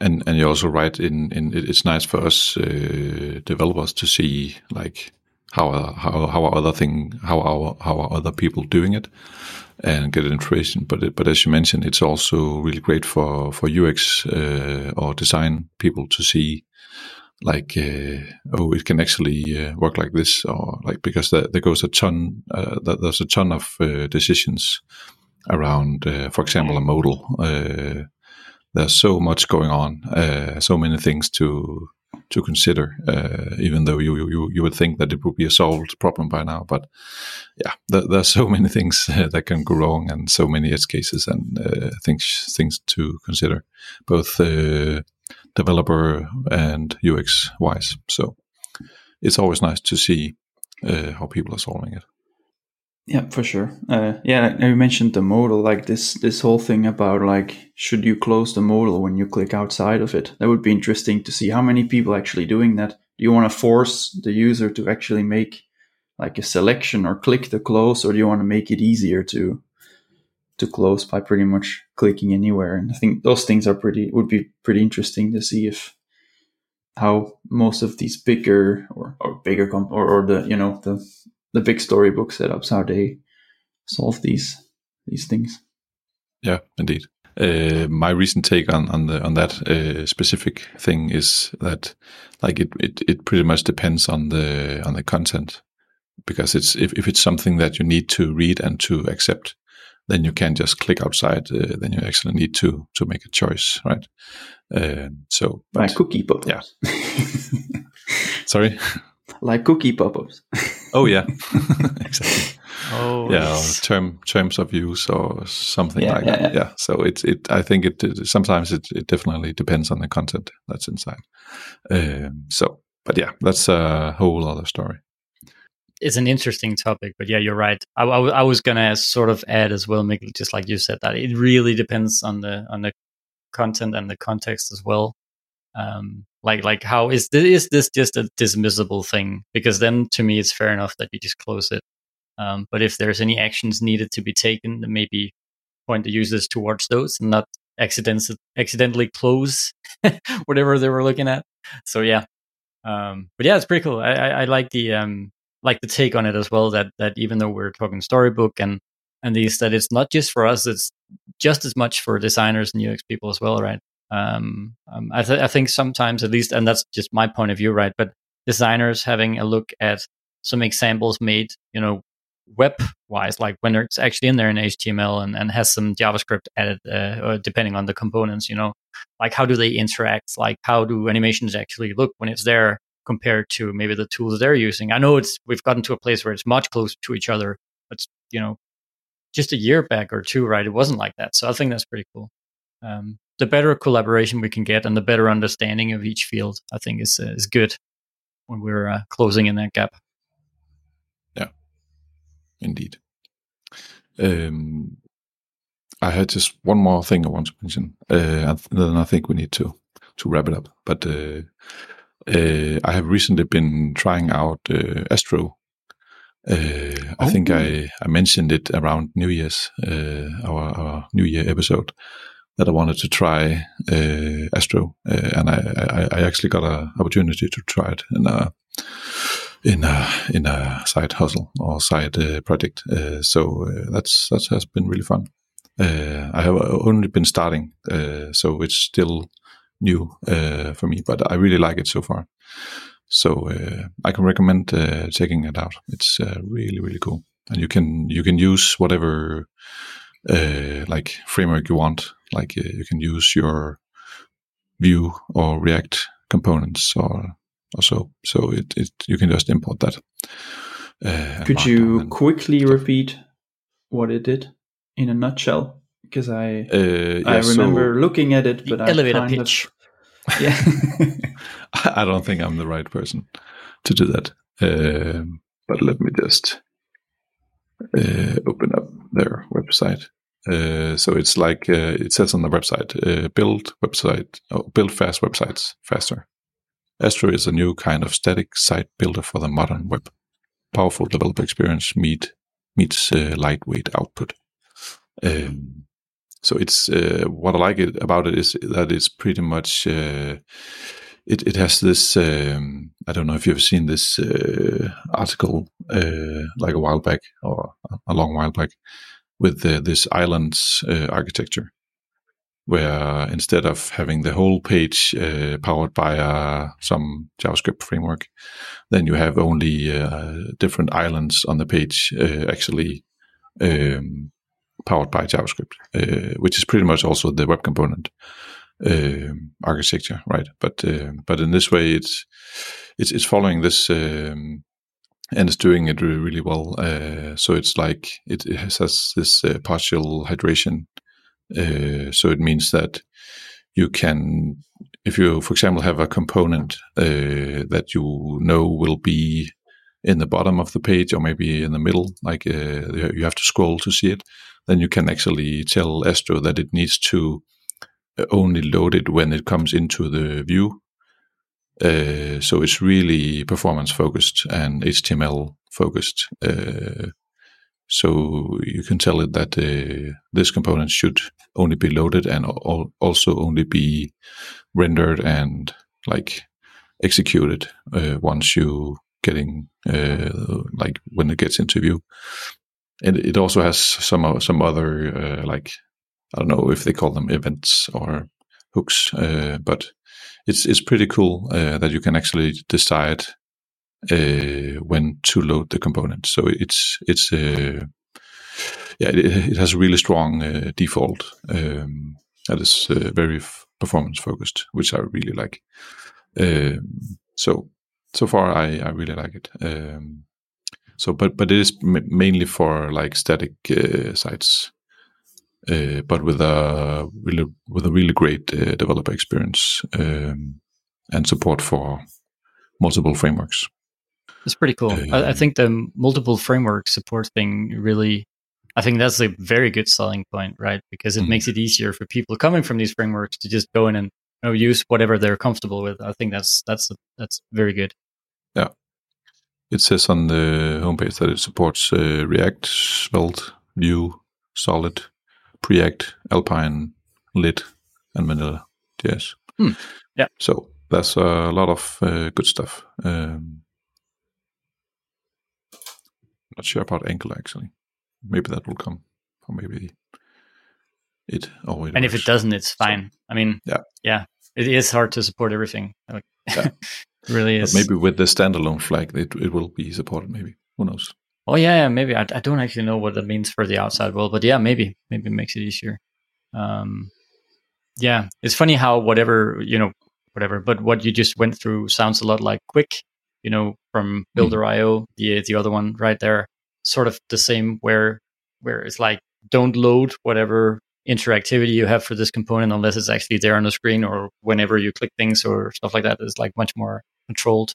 Speaker 2: And and you're also right in in it's nice for us uh, developers to see like how are, how how are other thing how are how are other people doing it and get information. But it, but as you mentioned, it's also really great for for UX uh, or design people to see like uh, oh it can actually uh, work like this or like because there, there goes a ton uh, there's a ton of uh, decisions around uh, for example a modal. Uh, there's so much going on so many things to to consider even though you, you you would think that it would be a solved problem by now but yeah there, there's so many things that can go wrong and so many edge cases and things things to consider both developer and UX wise. So it's always nice to see uh, how people are solving it.
Speaker 3: Yeah, for sure. Uh, yeah, you mentioned the modal, like this this whole thing about like should you close the modal when you click outside of it? That would be interesting to see how many people actually doing that. Do you want to force the user to actually make like a selection or click the close, or do you want to make it easier to to close by pretty much clicking anywhere. And I think those things are pretty would be pretty interesting to see if how most of these bigger or, or bigger comp or, or the you know the the big storybook setups how they solve these these things.
Speaker 2: Yeah, indeed. Uh, my recent take on on the on that uh, specific thing is that like it, it it pretty much depends on the on the content because it's if, if it's something that you need to read and to accept then you can't just click outside. Uh, then you actually need to to make a choice, right? Uh, so,
Speaker 3: but, like cookie pop-ups.
Speaker 2: Yeah. Sorry.
Speaker 3: Like cookie pop-ups.
Speaker 2: oh yeah, exactly. Oh yeah, term terms of use or something yeah, like yeah, that. Yeah. yeah. So it it I think it, it sometimes it, it definitely depends on the content that's inside. Um, so, but yeah, that's a whole other story
Speaker 1: it's an interesting topic, but yeah, you're right. I, I, I was gonna sort of add as well, Mikkel, just like you said, that it really depends on the on the content and the context as well. Um, like like how is this is this just a dismissible thing? Because then to me, it's fair enough that you just close it. Um, but if there's any actions needed to be taken, then maybe point the users towards those and not accidentally accidentally close whatever they were looking at. So yeah, um, but yeah, it's pretty cool. I, I, I like the um, like the take on it as well that that even though we're talking storybook and and these that it's not just for us it's just as much for designers and ux people as well right? Um, um I, th- I think sometimes at least and that's just my point of view right? But designers having a look at some examples made you know web wise like when it's actually in there in html and, and has some javascript added uh, depending on the components you know like how do they interact? Like how do animations actually look when it's there compared to maybe the tools they're using. I know it's we've gotten to a place where it's much closer to each other. But you know, just a year back or two, right? It wasn't like that. So I think that's pretty cool. Um, the better collaboration we can get and the better understanding of each field, I think is uh, is good when we're uh, closing in that gap.
Speaker 2: Yeah, indeed. Um, I had just one more thing I want to mention, uh, and then I think we need to to wrap it up. But uh, uh, I have recently been trying out uh, Astro. Uh, I think oh. I, I mentioned it around New Year's, uh, our, our, New Year episode, that I wanted to try uh, Astro, uh, and I, I, I, actually got an opportunity to try it in a in a in a side hustle or side project. so that's that has been really fun. I have only been starting, so it's still new uh, for me, but I really like it so far. So uh, I can recommend uh, checking it out. It's uh, really really cool, and you can you can use whatever uh, like framework you want. Like uh, you can use your Vue or React components or or so. So it, it you can just import that.
Speaker 3: Could you quickly repeat what it did in a nutshell? Because I uh, yeah, I remember so looking at it, but I
Speaker 1: elevator pitch.
Speaker 3: Of, yeah,
Speaker 2: I don't think I'm the right person to do that. Um, but let me just uh, open up their website. Uh, so it's like uh, it says on the website, uh, build website, oh, build fast websites faster. Astro is a new kind of static site builder for the modern web. Powerful developer experience meet, meets uh, lightweight output. Um, so it's uh, what I like it about it is that it's pretty much uh, it it has this um, I don't know if you've seen this uh, article uh, like a while back or a long while back with this islands uh, architecture. where instead of having the whole page uh, powered by some JavaScript framework, then you have only different islands on the page actually um, powered by JavaScript, uh, which is pretty much also the web component um, architecture, right? But uh, but in this way, it's it's it's following this. Um, and it's doing it really, really well. so it's like it, it has, this partial hydration uh, so it means that you can, if you, for example, have a component uh, that you know will be in the bottom of the page or maybe in the middle, like uh, you have to scroll to see it, then you can actually tell Astro that it needs to uh, only load it when it comes into the view. Uh, so it's really performance focused and HTML focused. Uh, so you can tell it that uh, this component should only be loaded and also only be rendered and like executed uh, once you getting uh, like when it gets into view. And it also has some some other uh, like I don't know if they call them events or hooks, uh, but it's it's pretty cool uh, that you can actually decide uh, when to load the component. So it's it's uh, yeah it, it, has a really strong uh, default um, that is uh, very f- performance focused, which I really like. Um, so so far I, I really like it. Um, so but but it is m- mainly for like static uh, sites. Uh, but with a really with a really great uh, developer experience um, and support for multiple frameworks.
Speaker 1: It's pretty cool. I, I, um, think the multiple framework support thing really, I think that's a very good selling point, right? Because it mm-hmm. makes it easier for people coming from these frameworks to just go in and you know, use whatever they're comfortable with. I think that's that's that's very good.
Speaker 2: It says on the homepage that it supports uh, React, Svelte, Vue, Solid, Preact, Alpine, Lit, and Vanilla JS.
Speaker 1: Hmm. Yeah.
Speaker 2: So that's a lot of uh, good stuff. Um, not sure about Angular actually. Maybe that will come, or maybe it. Oh,
Speaker 1: and works. if it doesn't, it's fine. So, I mean, yeah, yeah, it is hard to support everything. Like, yeah. really is.
Speaker 2: But maybe with the standalone flag, it it will be supported. Maybe who knows?
Speaker 1: Oh yeah, yeah maybe I, I don't actually know what that means for the outside world, but yeah, maybe maybe it makes it easier. Um, yeah, it's funny how whatever you know, whatever, but what you just went through sounds a lot like Qwik you know, from hmm. Builder.io, the the other one right there, sort of the same where where it's like don't load whatever interactivity you have for this component unless it's actually there on the screen or whenever you click things or stuff like that is like much more controlled.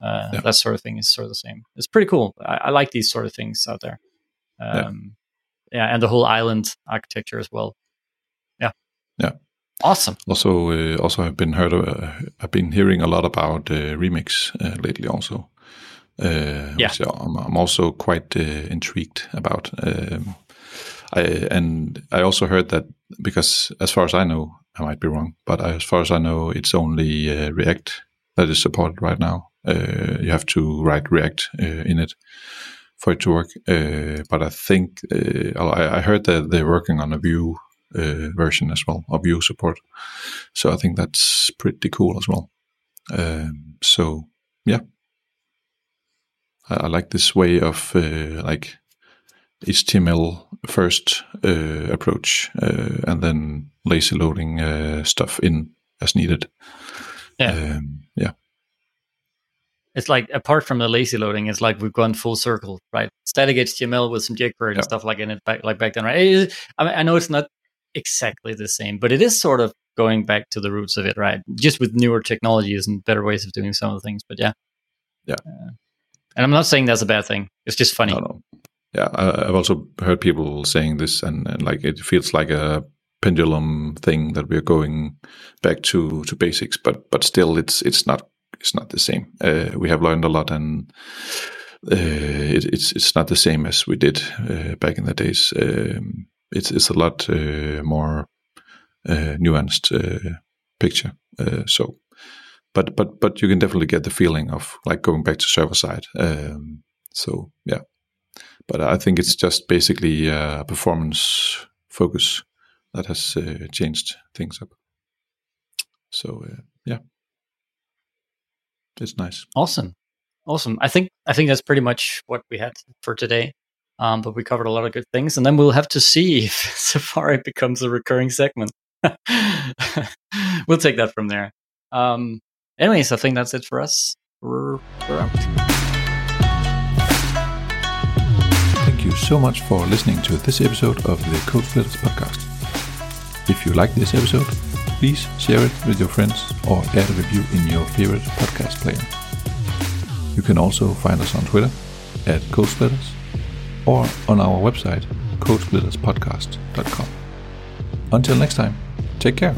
Speaker 1: Uh, yeah. That sort of thing is sort of the same. It's pretty cool. I, I like these sort of things out there. Um, yeah. yeah, and the whole island architecture as well. Yeah,
Speaker 2: yeah.
Speaker 1: Awesome.
Speaker 2: Also, uh, also I've been heard. Uh, I've been hearing a lot about uh, Remix uh, lately. Also, uh, yeah. I'm, I'm also quite uh, intrigued about. Um, I and I also heard that because, as far as I know, I might be wrong, but as far as I know, it's only React that is supported right now. you have to write React in it for it to work. but I think I, I heard that they're working on a Vue uh, version as well of Vue support. So I think that's pretty cool as well. Um, so yeah, I, I, like this way of uh, like HTML first uh, approach uh, and then lazy loading uh, stuff in as needed.
Speaker 1: Yeah. Um,
Speaker 2: yeah.
Speaker 1: It's like apart from the lazy loading, it's like we've gone full circle, right? Static HTML with some jQuery yeah. and stuff like in it back like back then, right? I, mean, I know it's not exactly the same, but it is sort of going back to the roots of it, right? Just with newer technologies and better ways of doing some of the things. But yeah,
Speaker 2: yeah. Uh,
Speaker 1: and I'm not saying that's a bad thing. It's just funny.
Speaker 2: No, no. Yeah, I, have also heard people saying this, and, and like it feels like a pendulum thing that we're going back to to basics, but but still, it's it's not it's not the same. Uh, we have learned a lot, and uh, it, it's it's not the same as we did uh, back in the days. Um, it's it's a lot uh, more uh, nuanced uh, picture. so, but but but you can definitely get the feeling of like going back to server side. Um, so yeah, but I think it's just basically performance focus that has uh, changed things up. So uh, yeah, it's nice.
Speaker 1: Awesome, awesome. I think I think that's pretty much what we had for today. Um, but we covered a lot of good things, and then we'll have to see if Safari becomes a recurring segment. we'll take that from there. Um, anyways, I think that's it for us. We're, we're out.
Speaker 2: Thank you so much for listening to this episode of the Code Splitters podcast. If you like this episode, please share it with your friends or add a review in your favorite podcast player. You can also find us on Twitter at Code Splitters or on our website, codesplitterspodcast.com. Until next time, take care.